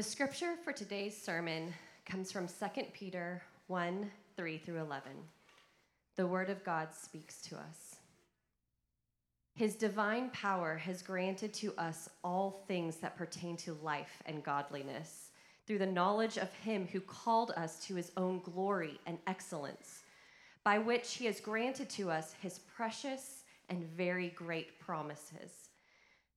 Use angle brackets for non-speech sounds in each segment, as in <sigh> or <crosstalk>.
The scripture for today's sermon comes from 2 Peter 1 3 through 11. The word of God speaks to us. His divine power has granted to us all things that pertain to life and godliness through the knowledge of him who called us to his own glory and excellence, by which he has granted to us his precious and very great promises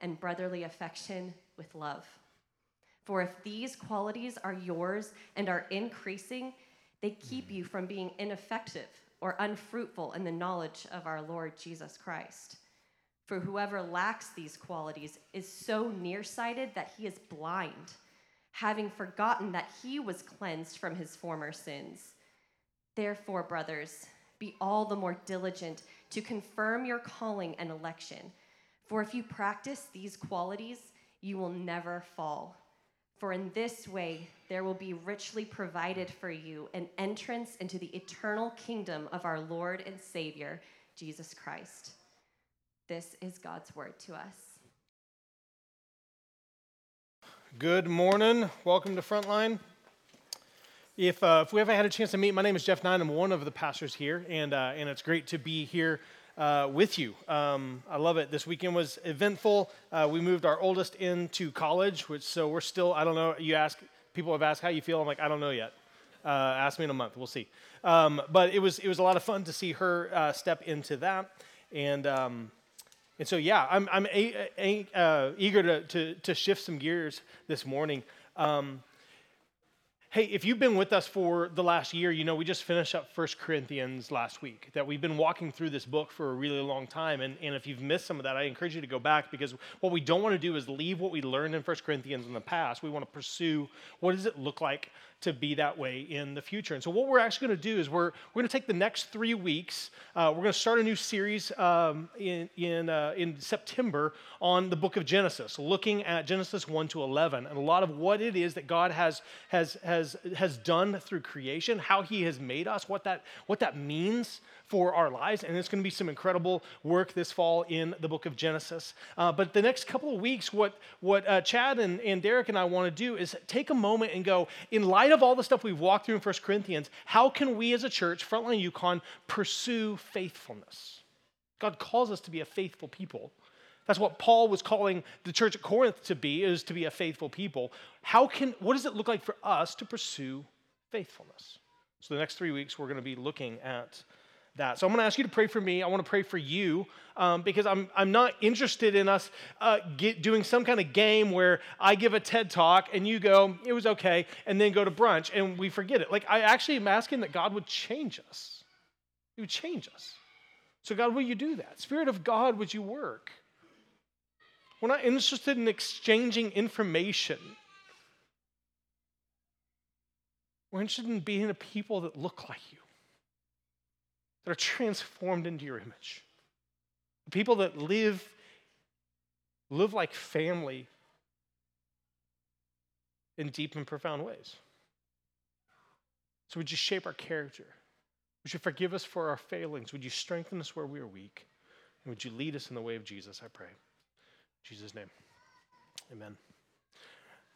and brotherly affection with love. For if these qualities are yours and are increasing, they keep you from being ineffective or unfruitful in the knowledge of our Lord Jesus Christ. For whoever lacks these qualities is so nearsighted that he is blind, having forgotten that he was cleansed from his former sins. Therefore, brothers, be all the more diligent to confirm your calling and election. For if you practice these qualities, you will never fall. For in this way, there will be richly provided for you an entrance into the eternal kingdom of our Lord and Savior, Jesus Christ. This is God's word to us. Good morning. Welcome to Frontline. If, uh, if we haven't had a chance to meet, my name is Jeff Nine. I'm one of the pastors here, and, uh, and it's great to be here uh, with you. Um, I love it. This weekend was eventful. Uh, we moved our oldest into college, which so we're still. I don't know. You ask people have asked how you feel. I'm like I don't know yet. Uh, ask me in a month. We'll see. Um, but it was it was a lot of fun to see her uh, step into that, and um, and so yeah, I'm I'm a, a, uh, eager to, to to shift some gears this morning. Um, Hey, if you've been with us for the last year, you know we just finished up First Corinthians last week, that we've been walking through this book for a really long time. And, and if you've missed some of that, I encourage you to go back because what we don't want to do is leave what we learned in First Corinthians in the past. We want to pursue what does it look like to be that way in the future. And so, what we're actually going to do is we're, we're going to take the next three weeks. Uh, we're going to start a new series um, in, in, uh, in September on the book of Genesis, looking at Genesis 1 to 11 and a lot of what it is that God has, has, has, has done through creation, how He has made us, what that, what that means for our lives. And it's going to be some incredible work this fall in the book of Genesis. Uh, but the next couple of weeks, what, what uh, Chad and, and Derek and I want to do is take a moment and go, in light of all the stuff we've walked through in 1 Corinthians, how can we as a church, Frontline Yukon, pursue faithfulness? God calls us to be a faithful people. That's what Paul was calling the church at Corinth to be, is to be a faithful people. How can, what does it look like for us to pursue faithfulness? So the next three weeks, we're going to be looking at that. So I'm going to ask you to pray for me. I want to pray for you um, because I'm, I'm not interested in us uh, get, doing some kind of game where I give a TED talk and you go, it was okay, and then go to brunch and we forget it. Like, I actually am asking that God would change us. He would change us. So, God, will you do that? Spirit of God, would you work? We're not interested in exchanging information. We're interested in being a people that look like you that are transformed into your image. People that live, live like family in deep and profound ways. So, would you shape our character? Would you forgive us for our failings? Would you strengthen us where we are weak? And would you lead us in the way of Jesus, I pray. Jesus' name, amen.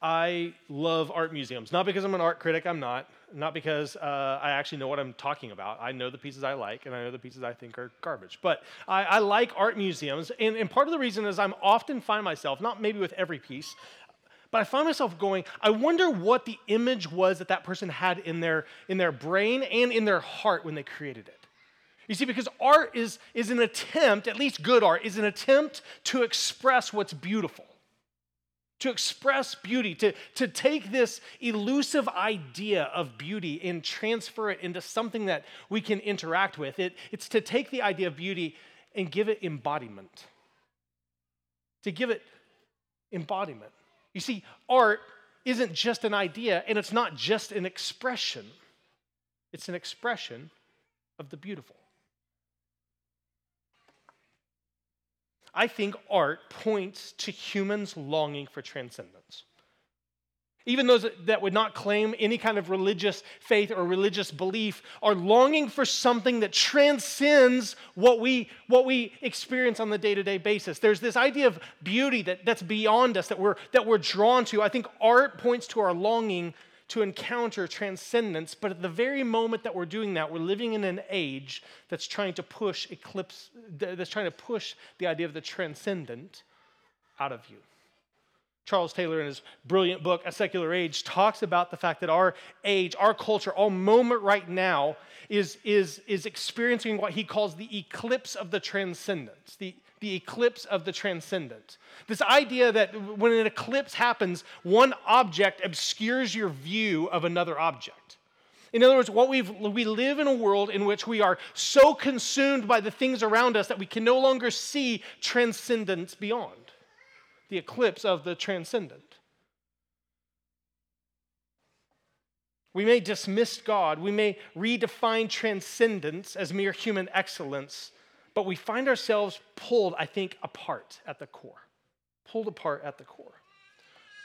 I love art museums. Not because I'm an art critic, I'm not. Not because uh, I actually know what I'm talking about. I know the pieces I like, and I know the pieces I think are garbage. But I, I like art museums, and, and part of the reason is I'm often find myself, not maybe with every piece, but I find myself going, I wonder what the image was that that person had in their, in their brain and in their heart when they created it. You see, because art is, is an attempt, at least good art, is an attempt to express what's beautiful to express beauty, to, to take this elusive idea of beauty and transfer it into something that we can interact with. It, it's to take the idea of beauty and give it embodiment. To give it embodiment. You see, art isn't just an idea and it's not just an expression, it's an expression of the beautiful. I think art points to humans longing for transcendence. Even those that would not claim any kind of religious faith or religious belief are longing for something that transcends what we, what we experience on the day to day basis. There's this idea of beauty that, that's beyond us, that we're, that we're drawn to. I think art points to our longing to encounter transcendence, but at the very moment that we're doing that, we're living in an age that's trying to push eclipse, that's trying to push the idea of the transcendent out of you. Charles Taylor, in his brilliant book, A Secular Age, talks about the fact that our age, our culture, our moment right now is, is, is experiencing what he calls the eclipse of the transcendence, the, the eclipse of the transcendent. This idea that when an eclipse happens, one object obscures your view of another object. In other words, what we've, we live in a world in which we are so consumed by the things around us that we can no longer see transcendence beyond the eclipse of the transcendent. We may dismiss God, we may redefine transcendence as mere human excellence, but we find ourselves pulled, I think, apart at the core. Pulled apart at the core.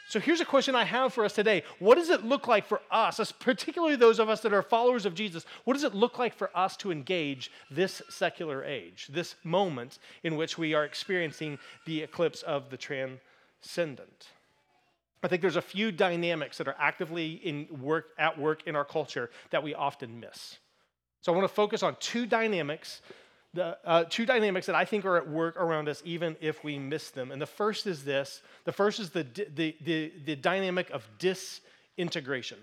So here's a question I have for us today. What does it look like for us, particularly those of us that are followers of Jesus, what does it look like for us to engage this secular age, this moment in which we are experiencing the eclipse of the transcendent? I think there's a few dynamics that are actively in work, at work in our culture that we often miss. So I want to focus on two dynamics the uh, two dynamics that I think are at work around us, even if we miss them. And the first is this the first is the, the, the, the dynamic of disintegration,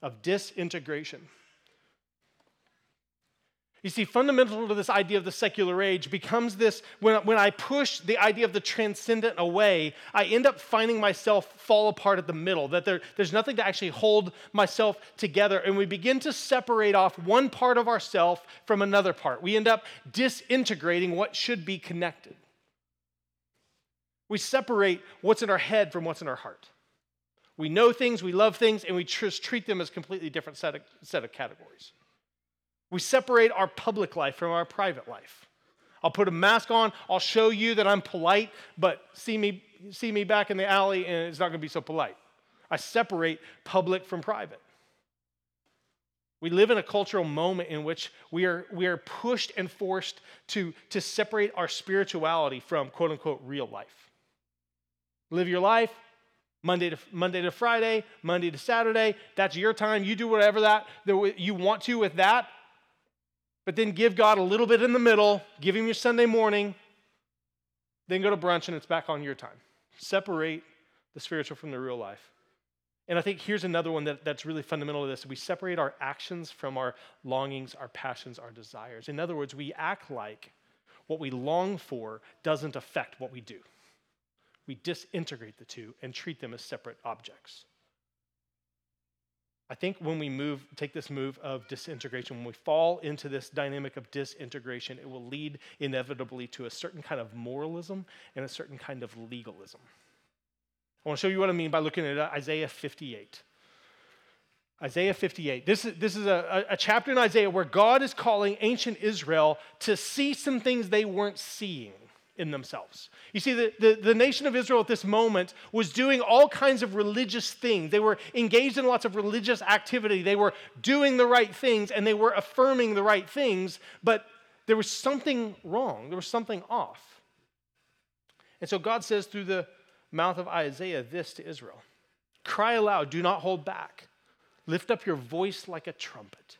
of disintegration. You see, fundamental to this idea of the secular age becomes this when, when I push the idea of the transcendent away, I end up finding myself fall apart at the middle, that there, there's nothing to actually hold myself together. And we begin to separate off one part of ourself from another part. We end up disintegrating what should be connected. We separate what's in our head from what's in our heart. We know things, we love things, and we just treat them as completely different set of, set of categories. We separate our public life from our private life. I'll put a mask on, I'll show you that I'm polite, but see me, see me back in the alley and it's not going to be so polite. I separate public from private. We live in a cultural moment in which we are, we are pushed and forced to, to separate our spirituality from quote unquote real life. Live your life, Monday to, Monday to Friday, Monday to Saturday. That's your time. You do whatever that, that you want to with that but then give God a little bit in the middle, give Him your Sunday morning, then go to brunch and it's back on your time. Separate the spiritual from the real life. And I think here's another one that, that's really fundamental to this. We separate our actions from our longings, our passions, our desires. In other words, we act like what we long for doesn't affect what we do. We disintegrate the two and treat them as separate objects. I think when we move, take this move of disintegration, when we fall into this dynamic of disintegration, it will lead inevitably to a certain kind of moralism and a certain kind of legalism. I want to show you what I mean by looking at Isaiah 58. Isaiah 58. This is, this is a, a chapter in Isaiah where God is calling ancient Israel to see some things they weren't seeing in themselves. You see, the, the, the, nation of Israel at this moment was doing all kinds of religious things. They were engaged in lots of religious activity. They were doing the right things and they were affirming the right things, but there was something wrong. There was something off. And so God says through the mouth of Isaiah this to Israel Cry aloud, do not hold back. Lift up your voice like a trumpet.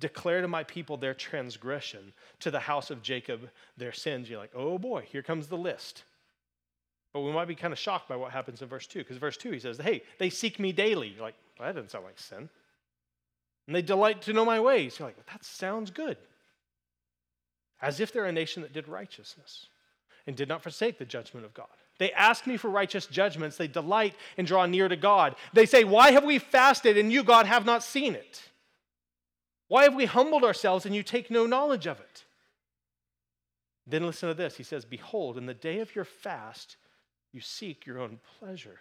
Declare to my people their transgression, to the house of Jacob their sins. You're like, oh boy, here comes the list. But we might be kind of shocked by what happens in verse 2, because verse 2 he says, hey, they seek me daily. You're like, well, that doesn't sound like sin. And they delight to know my ways. You're like, well, that sounds good. As if they're a nation that did righteousness and did not forsake the judgment of God. They ask me for righteous judgments. They delight and draw near to God. They say, Why have we fasted and you, God, have not seen it? Why have we humbled ourselves and you take no knowledge of it? Then listen to this. He says, Behold, in the day of your fast, you seek your own pleasure.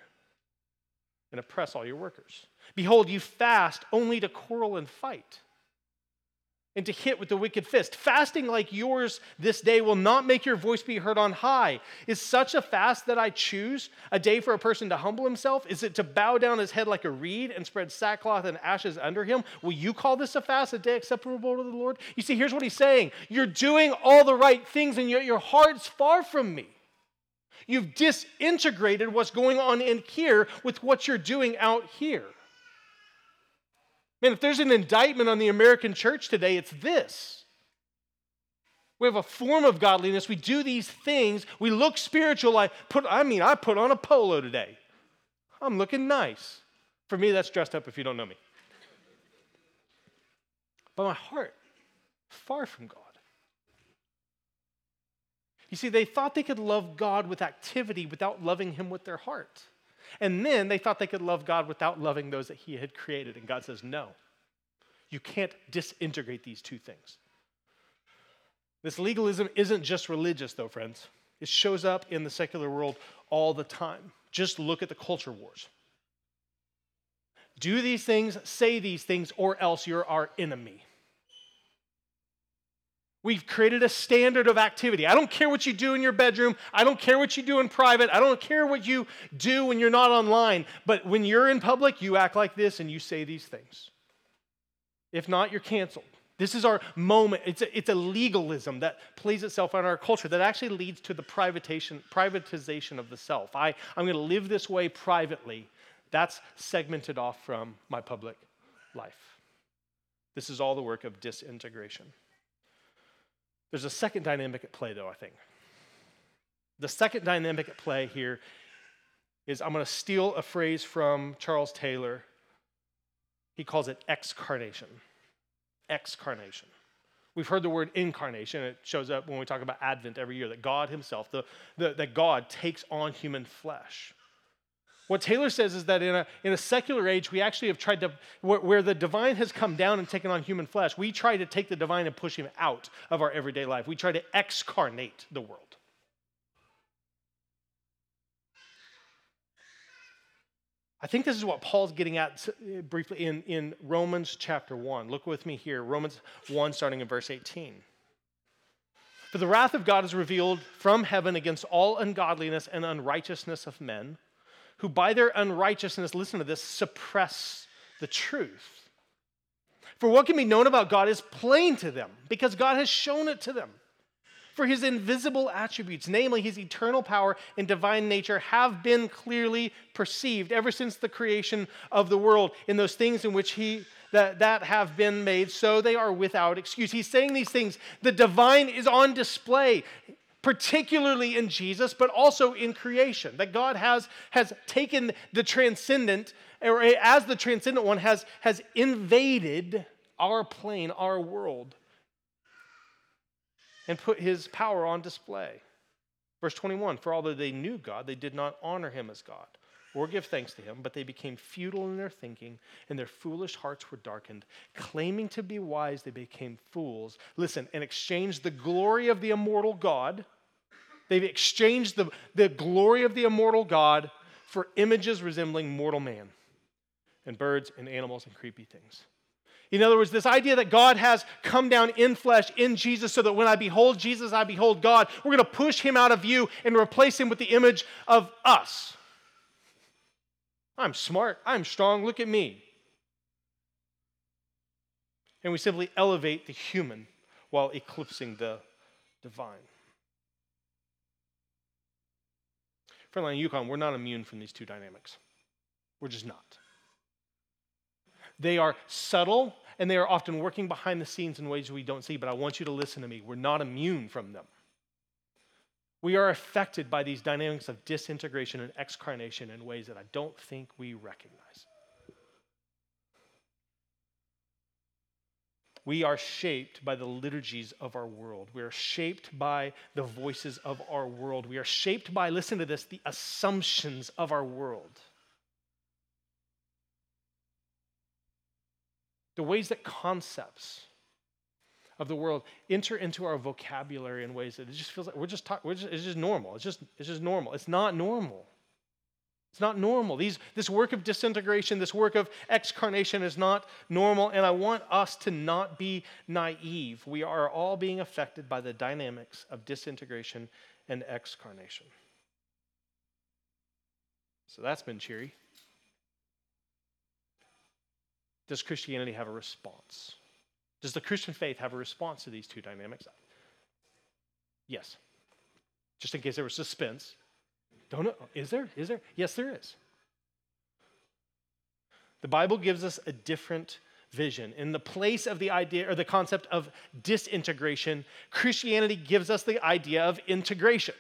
and oppress all your workers. Behold, you fast only to quarrel and fight and to hit with the wicked fist. Fasting like yours this day will not make your voice be heard on high. Is such a fast that I choose a day for a person to humble himself? Is it to bow down his head like a reed and spread sackcloth and ashes under him? Will you call this a fast, a day acceptable to the Lord? You see, here's what he's saying You're doing all the right things, and yet your heart's far from me. You've disintegrated what's going on in here with what you're doing out here. Man, if there's an indictment on the American church today, it's this. We have a form of godliness. We do these things. We look spiritual. I put, I mean, I put on a polo today. I'm looking nice. For me, that's dressed up if you don't know me. But my heart, far from God. You see, they thought they could love God with activity without loving Him with their heart. And then they thought they could love God without loving those that He had created. And God says, no. You can't disintegrate these two things. This legalism isn't just religious, though, friends. It shows up in the secular world all the time. Just look at the culture wars. Do these things, say these things, or else you're our enemy. We've created a standard of activity. I don't care what you do in your bedroom. I don't care what you do in private. I don't care what you do when you're not online. But when you're in public, you act like this and you say these things. If not, you're canceled. This is our moment. It's a, it's a legalism that plays itself out in our culture that actually leads to the privatization, privatization of the self. I, I'm going to live this way privately. That's segmented off from my public life. This is all the work of disintegration. There's a second dynamic at play, though, I think. The second dynamic at play here is I'm going to steal a phrase from Charles Taylor. He calls it excarnation. Excarnation. We've heard the word incarnation. It shows up when we talk about Advent every year that God Himself, the, the, that God takes on human flesh. What Taylor says is that in a, in a secular age, we actually have tried to, where, where, the divine has come down and taken on human flesh, we try to take the divine and push him out of our everyday life. We try to excarnate the world. I think this is what Paul's getting at briefly in, in Romans chapter 1. Look with me here, Romans 1, starting in verse 18. For the wrath of God is revealed from heaven against all ungodliness and unrighteousness of men who by their unrighteousness, listen to this, suppress the truth. For what can be known about God is plain to them because God has shown it to them. For his invisible attributes, namely his eternal power and divine nature, have been clearly perceived ever since the creation of the world in those things in which he that, that have been made, so they are without excuse. He's saying these things. The divine is on display particularly in Jesus, but also in creation. That God has, has taken the transcendent, or as the transcendent one, has, has invaded our plane, our world, and put his power on display. Verse 21 For although they knew God, they did not honor him as God or give thanks to him, but they became futile in their thinking, and their foolish hearts were darkened. Claiming to be wise, they became fools. Listen, and exchanged the glory of the immortal God They've exchanged the, the glory of the immortal God for images resembling mortal man and birds and animals and creepy things. In other words, this idea that God has come down in flesh in Jesus so that when I behold Jesus, I behold God, we're going to push him out of view and replace him with the image of us. I'm smart. I'm strong. Look at me. And we simply elevate the human while eclipsing the divine. Frontline Yukon, we're not immune from these two dynamics. We're just not. They are subtle and they are often working behind the scenes in ways we don't see, but I want you to listen to me. We're not immune from them. We are affected by these dynamics of disintegration and excarnation in ways that I don't think we recognize. We are shaped by the liturgies of our world. We are shaped by the voices of our world. We are shaped by, listen to this, the assumptions of our world. The ways that concepts of the world enter into our vocabulary in ways that it just feels like we're just talking, it's just normal. It's just, it's just normal. It's not normal. It's not normal. These, this work of disintegration, this work of excarnation is not normal, and I want us to not be naive. We are all being affected by the dynamics of disintegration and excarnation. So that's been cheery. Does Christianity have a response? Does the Christian faith have a response to these two dynamics? Yes. Just in case there was suspense, don't know. Is there? Is there? Yes, there is. The Bible gives us a different vision. In the place of the idea or the concept of disintegration, Christianity gives us the idea of integration.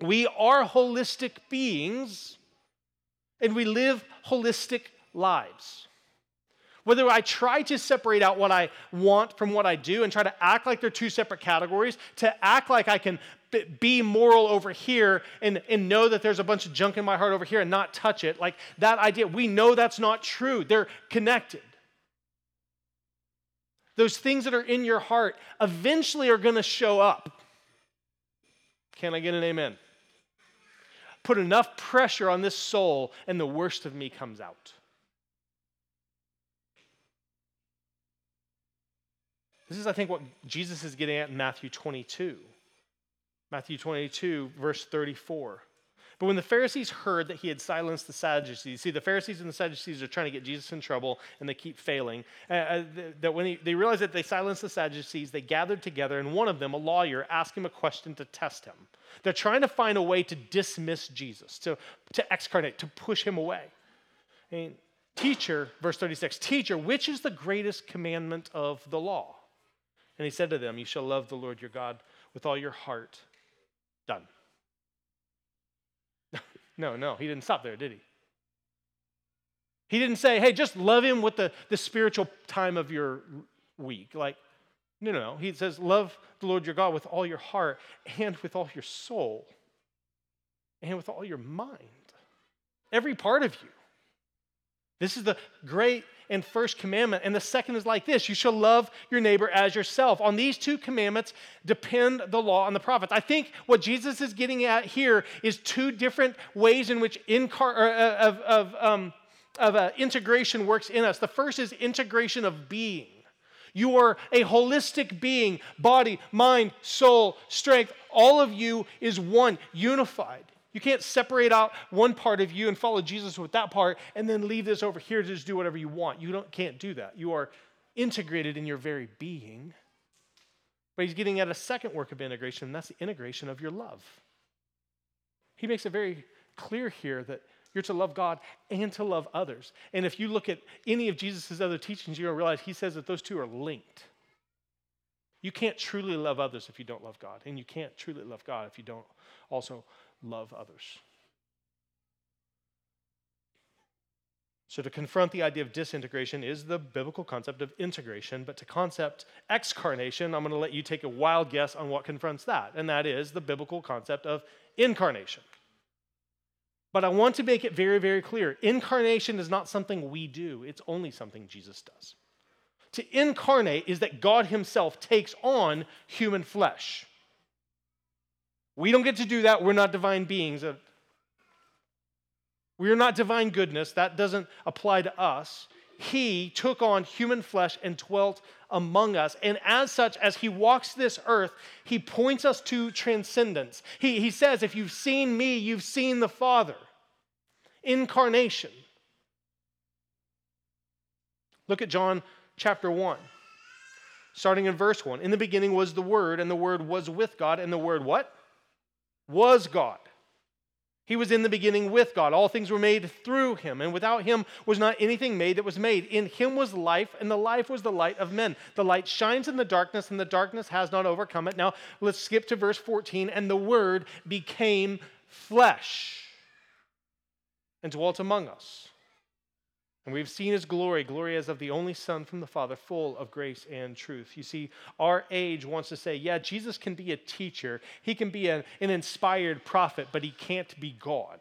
We are holistic beings and we live holistic lives. Whether I try to separate out what I want from what I do and try to act like they're two separate categories, to act like I can be moral over here and, and know that there's a bunch of junk in my heart over here and not touch it. Like that idea, we know that's not true. They're connected. Those things that are in your heart eventually are going to show up. Can I get an amen? Put enough pressure on this soul, and the worst of me comes out. This is, I think, what Jesus is getting at in Matthew 22. Matthew 22, verse 34. But when the Pharisees heard that he had silenced the Sadducees, see, the Pharisees and the Sadducees are trying to get Jesus in trouble and they keep failing. Uh, uh that when he, they realized that they silenced the Sadducees, they gathered together, and one of them, a lawyer, asked him a question to test him. They're trying to find a way to dismiss Jesus, to, to excarnate, to push him away. Teacher, verse 36, teacher, which is the greatest commandment of the law? And he said to them, You shall love the Lord your God with all your heart Done. <laughs> no, no, he didn't stop there, did he? He didn't say, hey, just love him with the, the spiritual time of your week. Like, no, no, no. He says, love the Lord your God with all your heart and with all your soul and with all your mind. Every part of you. This is the great and first commandment. And the second is like this you shall love your neighbor as yourself. On these two commandments depend the law and the prophets. I think what Jesus is getting at here is two different ways in which incar- uh, of, of, um, of uh, integration works in us. The first is integration of being. You are a holistic being, body, mind, soul, strength. All of you is one, unified. You can't separate out one part of you and follow Jesus with that part and then leave this over here to just do whatever you want. You don't, can't do that. You are integrated in your very being. But he's getting at a second work of integration, and that's the integration of your love. He makes it very clear here that you're to love God and to love others. And if you look at any of Jesus' other teachings, you're going to realize he says that those two are linked. You can't truly love others if you don't love God, and you can't truly love God if you don't also love others. So, to confront the idea of disintegration is the biblical concept of integration, but to concept excarnation, I'm going to let you take a wild guess on what confronts that, and that is the biblical concept of incarnation. But I want to make it very, very clear incarnation is not something we do, it's only something Jesus does. To incarnate is that God Himself takes on human flesh. We don't get to do that. We're not divine beings. Uh, we are not divine goodness. That doesn't apply to us. He took on human flesh and dwelt among us. And as such, as he walks this earth, he points us to transcendence. He, he says, If you've seen me, you've seen the Father. Incarnation. Look at John chapter 1, starting in verse 1. In the beginning was the Word, and the Word was with God, and the Word what? Was God. He was in the beginning with God. All things were made through him, and without him was not anything made that was made. In him was life, and the life was the light of men. The light shines in the darkness, and the darkness has not overcome it. Now, let's skip to verse 14. And the word became flesh and dwelt among us. And we've seen his glory, glory as of the only Son from the Father, full of grace and truth. You see, our age wants to say, yeah, Jesus can be a teacher, he can be a, an inspired prophet, but he can't be God.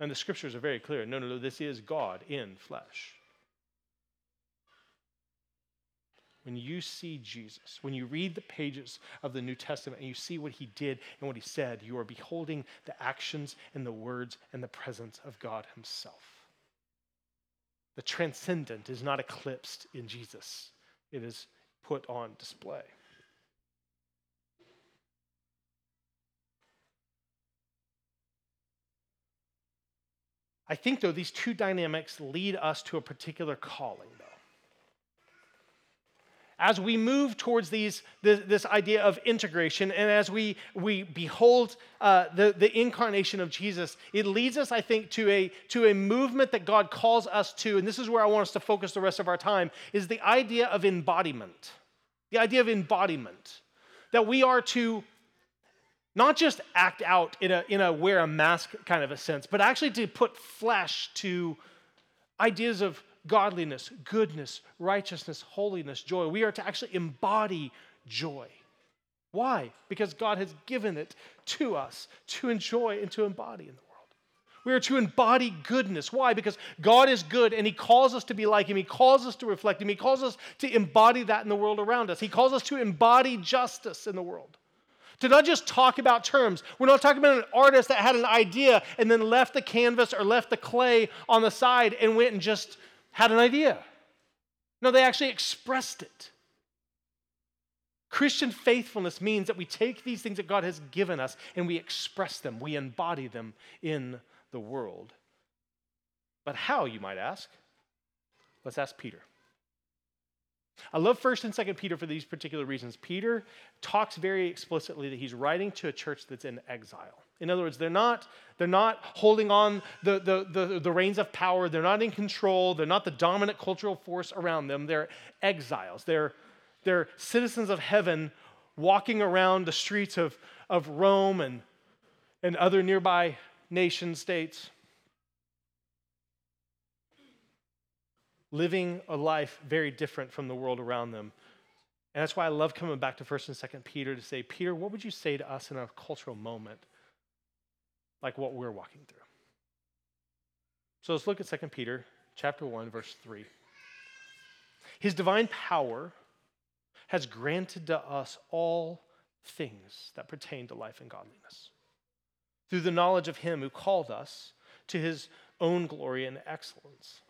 And the scriptures are very clear no, no, no, this is God in flesh. when you see Jesus, when you read the pages of the New Testament and you see what he did and what he said, you are beholding the actions and the words and the presence of God himself. The transcendent is not eclipsed in Jesus, it is put on display. I think, though, these two dynamics lead us to a particular calling, though. As we move towards these, this, this idea of integration, and as we, we behold uh, the, the incarnation of Jesus, it leads us, I think, to a, to a movement that God calls us to, and this is where I want us to focus the rest of our time, is the idea of embodiment. The idea of embodiment. That we are to not just act out in a, in a wear a mask kind of a sense, but actually to put flesh to ideas of godliness, goodness, righteousness, holiness, joy. We are to actually embody joy. Why? Because God has given it to us to enjoy and to embody in the world. We are to embody goodness. Why? Because God is good and He calls us to be like Him. He calls us to reflect Him. He calls us to embody that in the world around us. He calls us to embody justice in the world to not just talk about terms. We're not talking about an artist that had an idea and then left the canvas or left the clay on the side and went and just had an idea. No, they actually expressed it. Christian faithfulness means that we take these things that God has given us and we express them, we embody them in the world. But how, you might ask? Let's ask Peter. I love 1st and 2nd Peter for these particular reasons. Peter talks very explicitly that he's writing to a church that's in exile. In other words, they're not, they're not holding on the, the, the, the reins of power. They're not in control. They're not the dominant cultural force around them. They're exiles. They're, they're citizens of heaven walking around the streets of, of Rome and, and other nearby nation states. living a life very different from the world around them. And that's why I love coming back to 1st and 2nd Peter to say, Peter, what would you say to us in a cultural moment like what we're walking through? So let's look at 2 Peter chapter 1 verse 3. His divine power has granted to us all things that pertain to life and godliness through the knowledge of him who called us to his own glory and excellence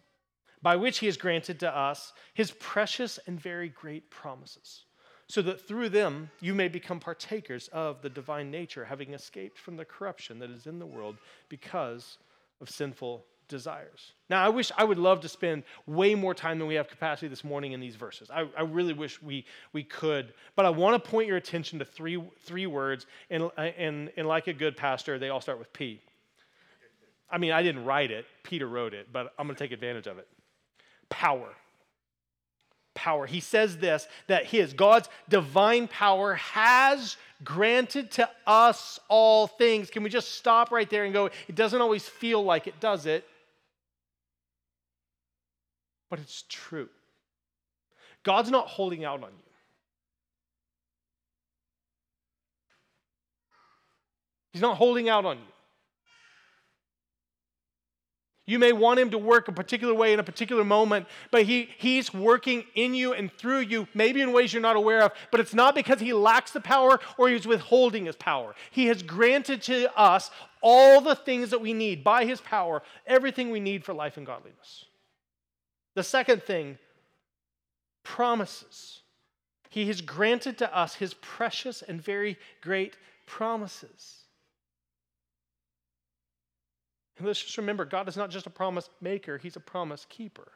by which he has granted to us his precious and very great promises, so that through them you may become partakers of the divine nature, having escaped from the corruption that is in the world because of sinful desires. Now, I wish I would love to spend way more time than we have capacity this morning in these verses. I, I really wish we, we could, but I want to point your attention to three, three words, and, and, and like a good pastor, they all start with P. I mean, I didn't write it, Peter wrote it, but I'm going to take advantage of it power. Power. He says this that his, God's divine power has granted to us all things. Can we just stop right there and go, it doesn't always feel like it, does it? But it's true. God's not holding out on you. He's not holding out on you. You may want him to work a particular way in a particular moment, but he, he's working in you and through you, maybe in ways you're not aware of, but it's not because he lacks the power or he's withholding his power. He has granted to us all the things that we need by his power, everything we need for life and godliness. The second thing, promises. He has granted to us his precious and very great promises. And let's just remember God is not just a promise maker, He's a promise keeper.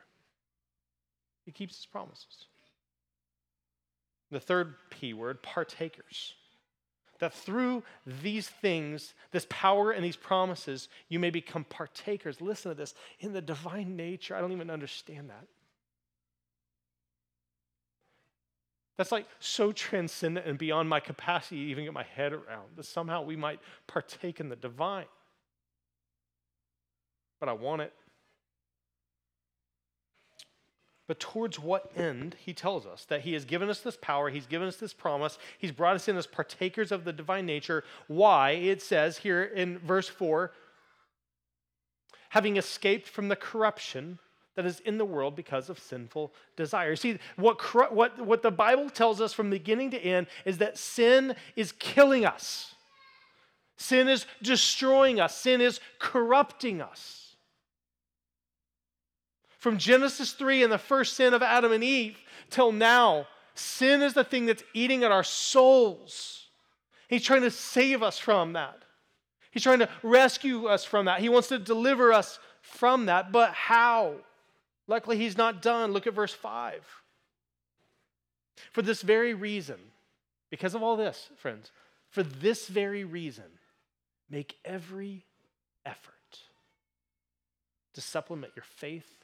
He keeps His promises. The third P word, partakers. That through these things, this power and these promises, you may become partakers. Listen to this in the divine nature. I don't even understand that. That's like so transcendent and beyond my capacity to even get my head around that somehow we might partake in the divine but I want it. But towards what end, he tells us that he has given us this power, he's given us this promise, he's brought us in as partakers of the divine nature. Why? It says here in verse 4 having escaped from the corruption that is in the world because of sinful desire. See, what, what, what the Bible tells us from beginning to end is that sin is killing us, sin is destroying us, sin is corrupting us. From Genesis 3 and the first sin of Adam and Eve till now, sin is the thing that's eating at our souls. He's trying to save us from that. He's trying to rescue us from that. He wants to deliver us from that. But how? Luckily, he's not done. Look at verse 5. For this very reason, because of all this, friends, for this very reason, make every effort to supplement your faith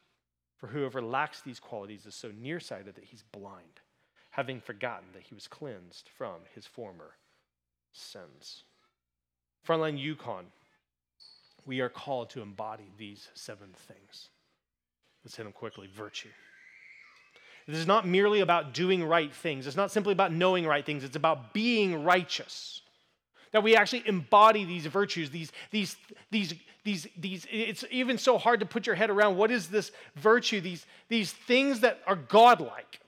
For whoever lacks these qualities is so nearsighted that he's blind, having forgotten that he was cleansed from his former sins. Frontline Yukon, we are called to embody these seven things. Let's hit them quickly virtue. This is not merely about doing right things. It's not simply about knowing right things. It's about being righteous. That we actually embody these virtues, these, these, these, these, these. It's even so hard to put your head around what is this virtue, these, these things that are godlike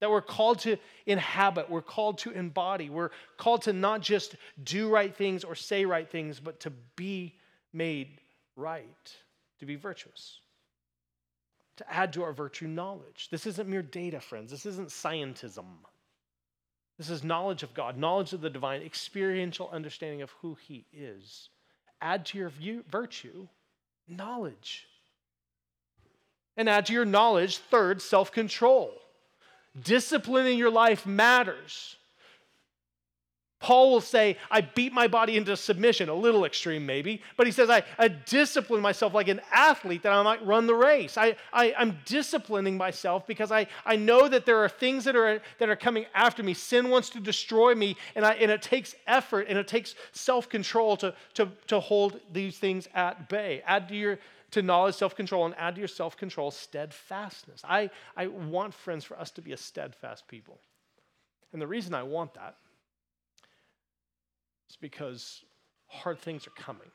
that we're called to inhabit, we're called to embody, we're called to not just do right things or say right things, but to be made right, to be virtuous, to add to our virtue knowledge. This isn't mere data, friends. This isn't scientism. This is knowledge of God, knowledge of the divine, experiential understanding of who He is. Add to your view, virtue knowledge. And add to your knowledge, third, self control. Disciplining your life matters. Paul will say, I beat my body into submission, a little extreme maybe, but he says, I, I discipline myself like an athlete that I might run the race. I, I, am disciplining myself because I, I know that there are things that are, that are coming after me. Sin wants to destroy me, and, I, and it takes effort and it takes self control to, to, to hold these things at bay. Add to your to knowledge, self control, and add to your self control steadfastness. I, I want, friends, for us to be a steadfast people. And the reason I want that is because hard things are coming.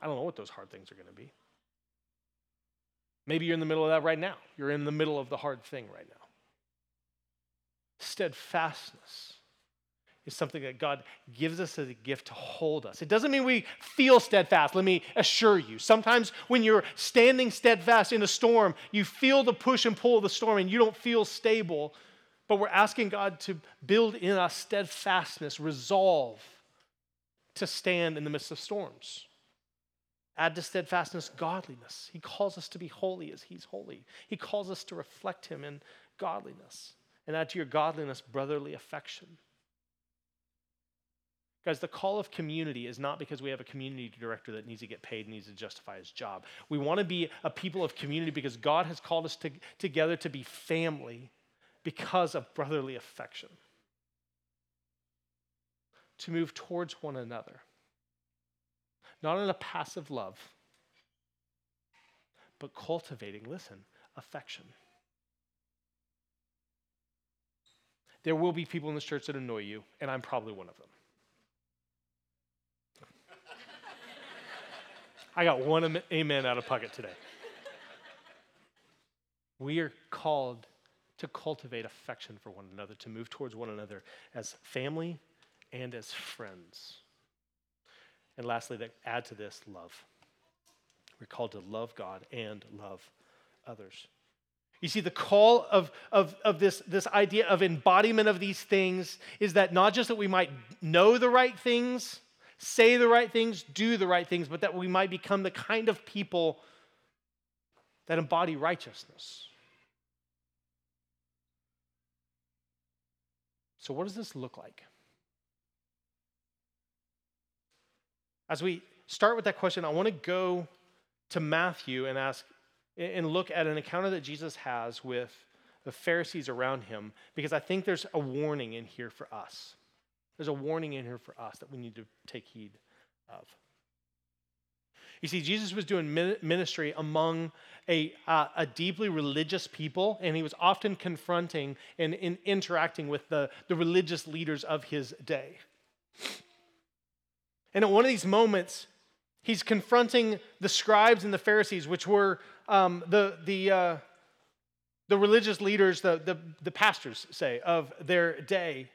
I don't know what those hard things are going to be. Maybe you're in the middle of that right now. You're in the middle of the hard thing right now. Steadfastness is something that God gives us as a gift to hold us. It doesn't mean we feel steadfast, let me assure you. Sometimes when you're standing steadfast in a storm, you feel the push and pull of the storm and you don't feel stable. But we're asking God to build in us steadfastness, resolve to stand in the midst of storms. Add to steadfastness godliness. He calls us to be holy as He's holy. He calls us to reflect Him in godliness. And add to your godliness brotherly affection. Guys, the call of community is not because we have a community director that needs to get paid and needs to justify his job. We want to be a people of community because God has called us to, together to be family because of brotherly affection, to move towards one another, not in a passive love, but cultivating, listen, affection. There will be people in this church that annoy you, and I'm probably one of them. I got one amen out of pocket today. We are called to cultivate affection for one another, to move towards one another as family and as friends. And lastly, to add to this, love. We're called to love God and love others. You see, the call of, of, of this, this idea of embodiment of these things is that not just that we might know the right things, say the right things, do the right things, but that we might become the kind of people that embody righteousness. So, what does this look like? As we start with that question, I want to go to Matthew and ask and look at an encounter that Jesus has with the Pharisees around him because I think there's a warning in here for us. There's a warning in here for us that we need to take heed of. You see, Jesus was doing ministry among a, uh, a deeply religious people, and he was often confronting and, and interacting with the, the religious leaders of his day. And at one of these moments, he's confronting the scribes and the Pharisees, which were um, the, the, uh, the religious leaders, the, the, the pastors, say, of their day.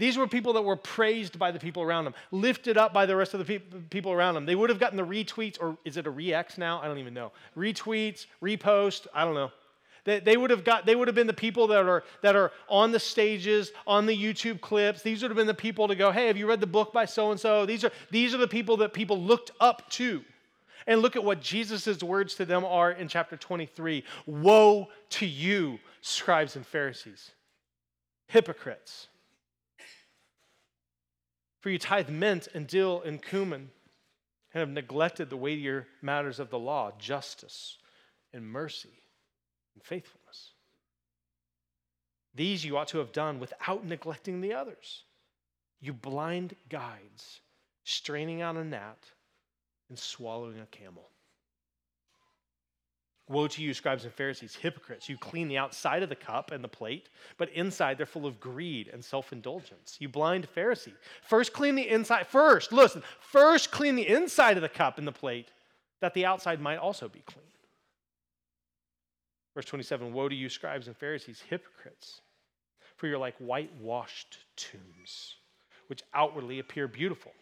These were people that were praised by the people around them, lifted up by the rest of the pe- people around them. They would have gotten the retweets, or is it a re-X now? I don't even know. Retweets, repost, I don't know. They, they, would have got, they would have been the people that are, that are on the stages, on the YouTube clips. These would have been the people to go, hey, have you read the book by so and so? These are these are the people that people looked up to. And look at what Jesus' words to them are in chapter 23 Woe to you, scribes and Pharisees, hypocrites! For you tithe mint and dill and cumin and have neglected the weightier matters of the law, justice and mercy and faithfulness. These you ought to have done without neglecting the others. You blind guides, straining out a gnat and swallowing a camel. Woe to you, scribes and Pharisees, hypocrites! You clean the outside of the cup and the plate, but inside they're full of greed and self indulgence. You blind Pharisee. First clean the inside, first, listen, first clean the inside of the cup and the plate, that the outside might also be clean. Verse 27 Woe to you, scribes and Pharisees, hypocrites! For you're like whitewashed tombs, which outwardly appear beautiful.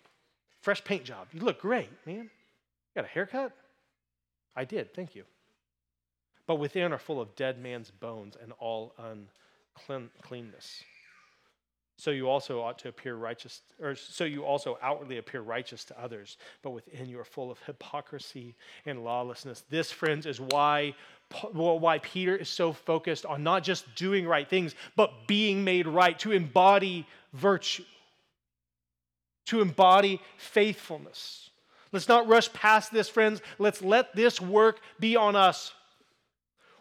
Fresh paint job. You look great, man. You Got a haircut? I did, thank you. But within are full of dead man's bones and all uncleanness. So you also ought to appear righteous, or so you also outwardly appear righteous to others, but within you are full of hypocrisy and lawlessness. This, friends, is why, why Peter is so focused on not just doing right things, but being made right, to embody virtue, to embody faithfulness. Let's not rush past this, friends. Let's let this work be on us.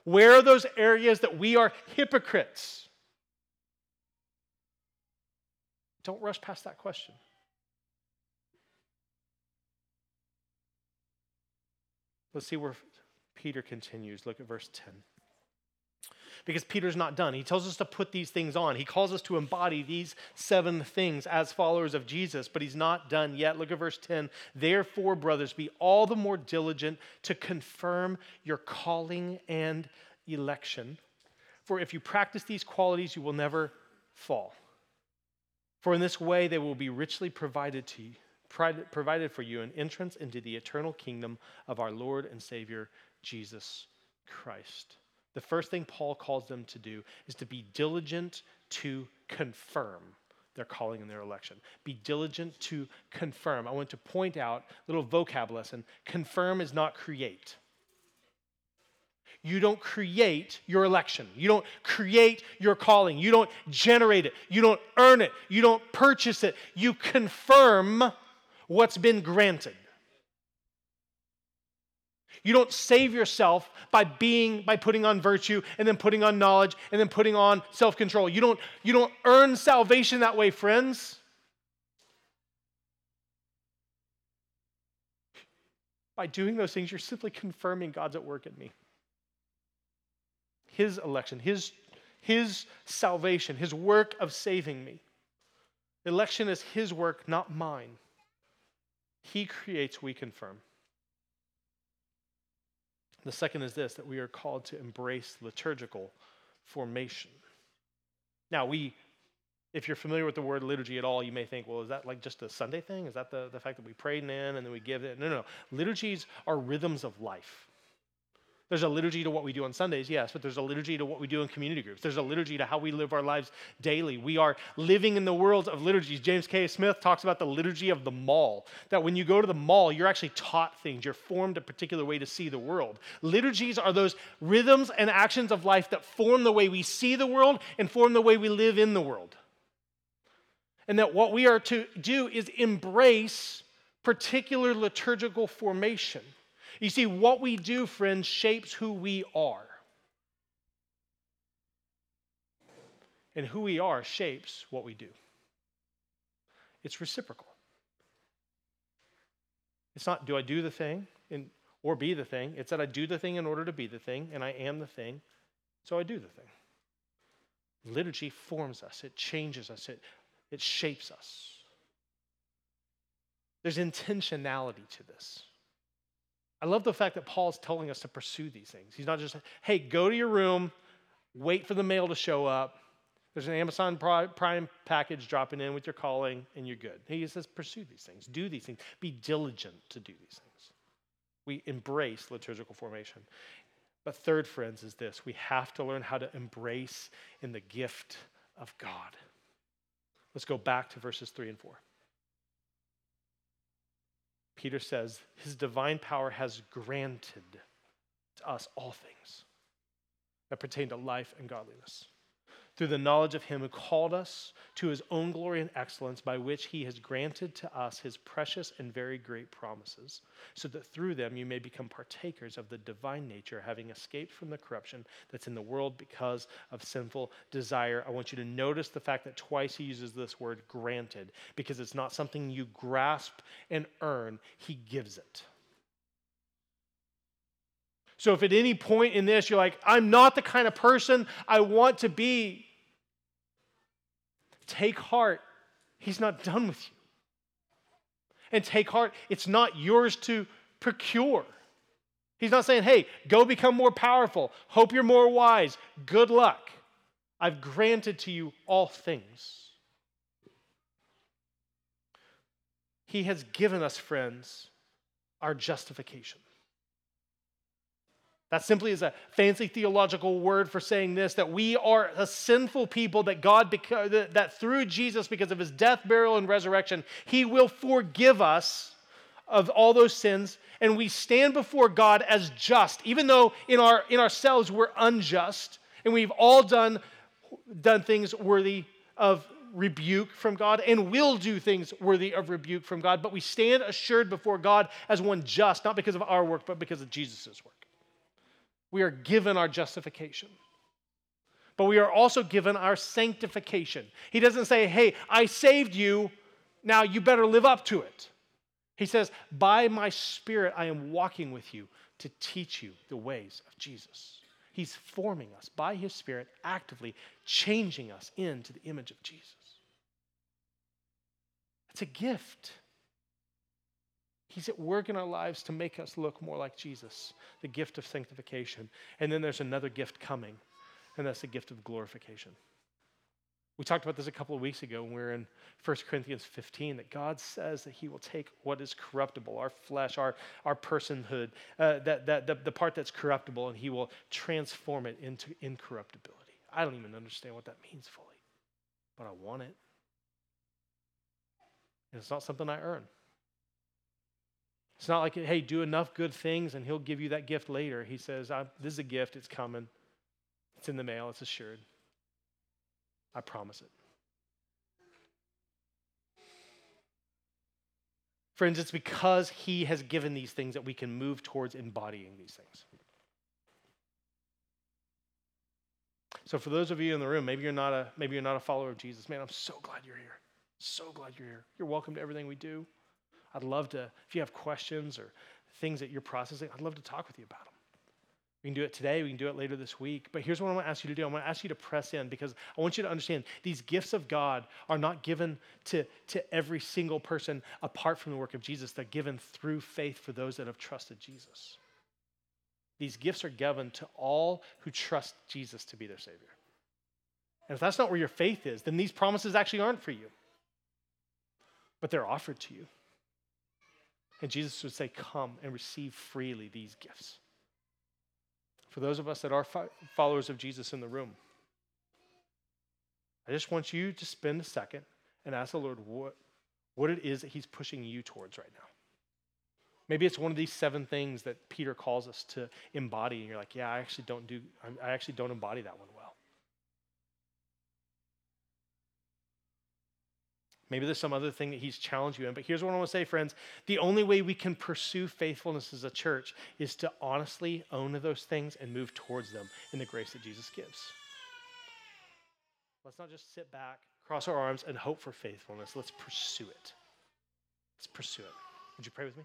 Where are those areas that we are hypocrites? Don't rush past that question. Let's see where Peter continues. Look at verse 10 because Peter's not done. He tells us to put these things on. He calls us to embody these seven things as followers of Jesus, but he's not done yet. Look at verse 10. Therefore, brothers, be all the more diligent to confirm your calling and election. For if you practice these qualities, you will never fall. For in this way they will be richly provided to you, provided for you an entrance into the eternal kingdom of our Lord and Savior Jesus Christ the first thing Paul calls them to do is to be diligent to confirm their calling and their election. Be diligent to confirm. I want to point out a little vocab lesson. Confirm is not create. You don't create your election. You don't create your calling. You don't generate it. You don't earn it. You don't purchase it. You confirm what's been granted. You don't save yourself by being by putting on virtue and then putting on knowledge and then putting on self-control. You don't you don't earn salvation that way, friends. By doing those things, you're simply confirming God's at work in me. His election, his his salvation, his work of saving me. Election is his work, not mine. He creates, we confirm. The second is this that we are called to embrace liturgical formation. Now, we, if you're familiar with the word liturgy at all, you may think, well, is that like just a Sunday thing? Is that the, the fact that we prayed in and then we give it? No, no, no. Liturgies are rhythms of life. There's a liturgy to what we do on Sundays, yes, but there's a liturgy to what we do in community groups. There's a liturgy to how we live our lives daily. We are living in the world of liturgies. James K. Smith talks about the liturgy of the mall, that when you go to the mall, you're actually taught things. You're formed a particular way to see the world. Liturgies are those rhythms and actions of life that form the way we see the world and form the way we live in the world. And that what we are to do is embrace particular liturgical formation You see, what we do, friends, shapes who we are. And who we are shapes what we do. It's reciprocal. It's not, do I do the thing and, or be the thing? It's that I do the thing in order to be the thing, and I am the thing, so I do the thing. Liturgy forms us, it changes us, it, it shapes us. There's intentionality to this. I love the fact that Paul's telling us to pursue these things. He's not just, hey, go to your room, wait for the mail to show up. There's an Amazon Prime package dropping in with your calling, and you're good. He says, pursue these things, do these things, be diligent to do these things. We embrace liturgical formation. But third, friends, is this we have to learn how to embrace in the gift of God. Let's go back to verses 3 and 4. Peter says, His divine power has granted to us all things that pertain to life and godliness through the knowledge of him who called us to his own glory and excellence, by which he has granted to us his precious and very great promises, so that through them you may become partakers of the divine nature, having escaped from the corruption that's in the world because of sinful desire. I want you to notice the fact that twice he uses this word granted, because it's not something you grasp and earn, he gives it. So if at any point in this you're like, I'm not the kind of person I want to be, take heart. He's not done with you. And take heart, it's not yours to procure. He's not saying, hey, go become more powerful. Hope you're more wise. Good luck. I've granted to you all things. He has given us, friends, our justification. That simply is a fancy theological word for saying this that we are a sinful people that God, that through Jesus, because of his death, burial, and resurrection, he will forgive us of all those sins. And we stand before God as just, even though in, our, in ourselves we're unjust and we've all done, done things worthy of rebuke from God and will do things worthy of rebuke from God. But we stand assured before God as one just, not because of our work, but because of Jesus' work. We are given our justification. But we are also given our sanctification. He doesn't say, hey, I saved you, now you better live up to it. He says, by my spirit, I am walking with you to teach you the ways of Jesus. He's forming us by his spirit, actively changing us into the image of Jesus. It's a gift. He's at work in our lives to make us look more like Jesus, the gift of sanctification. And then there's another gift coming, and that's the gift of glorification. We talked about this a couple of weeks ago when we were in 1 Corinthians 15 that God says that He will take what is corruptible, our flesh, our, our personhood, uh, that, that, the, the part that's corruptible, and He will transform it into incorruptibility. I don't even understand what that means fully, but I want it. And it's not something I earn. It's not like, hey, do enough good things and he'll give you that gift later. He says, this is a gift, it's coming, it's in the mail, it's assured. I promise it. Friends, it's because he has given these things that we can move towards embodying these things. So for those of you in the room, maybe you're not a maybe you're not a follower of Jesus. Man, I'm so glad you're here. So glad you're here. You're welcome to everything we do. I'd love to, if you have questions or things that you're processing, I'd love to talk with you about them. We can do it today, we can do it later this week. But here's what I want to ask you to do I want to ask you to press in because I want you to understand these gifts of God are not given to, to every single person apart from the work of Jesus, they're given through faith for those that have trusted Jesus. These gifts are given to all who trust Jesus to be their Savior. And if that's not where your faith is, then these promises actually aren't for you, but they're offered to you. And Jesus would say, Come and receive freely these gifts. For those of us that are followers of Jesus in the room, I just want you to spend a second and ask the Lord what, what it is that He's pushing you towards right now. Maybe it's one of these seven things that Peter calls us to embody, and you're like, yeah, I actually don't do, I actually don't embody that one. Maybe there's some other thing that he's challenged you in. But here's what I want to say, friends. The only way we can pursue faithfulness as a church is to honestly own those things and move towards them in the grace that Jesus gives. Let's not just sit back, cross our arms, and hope for faithfulness. Let's pursue it. Let's pursue it. Would you pray with me?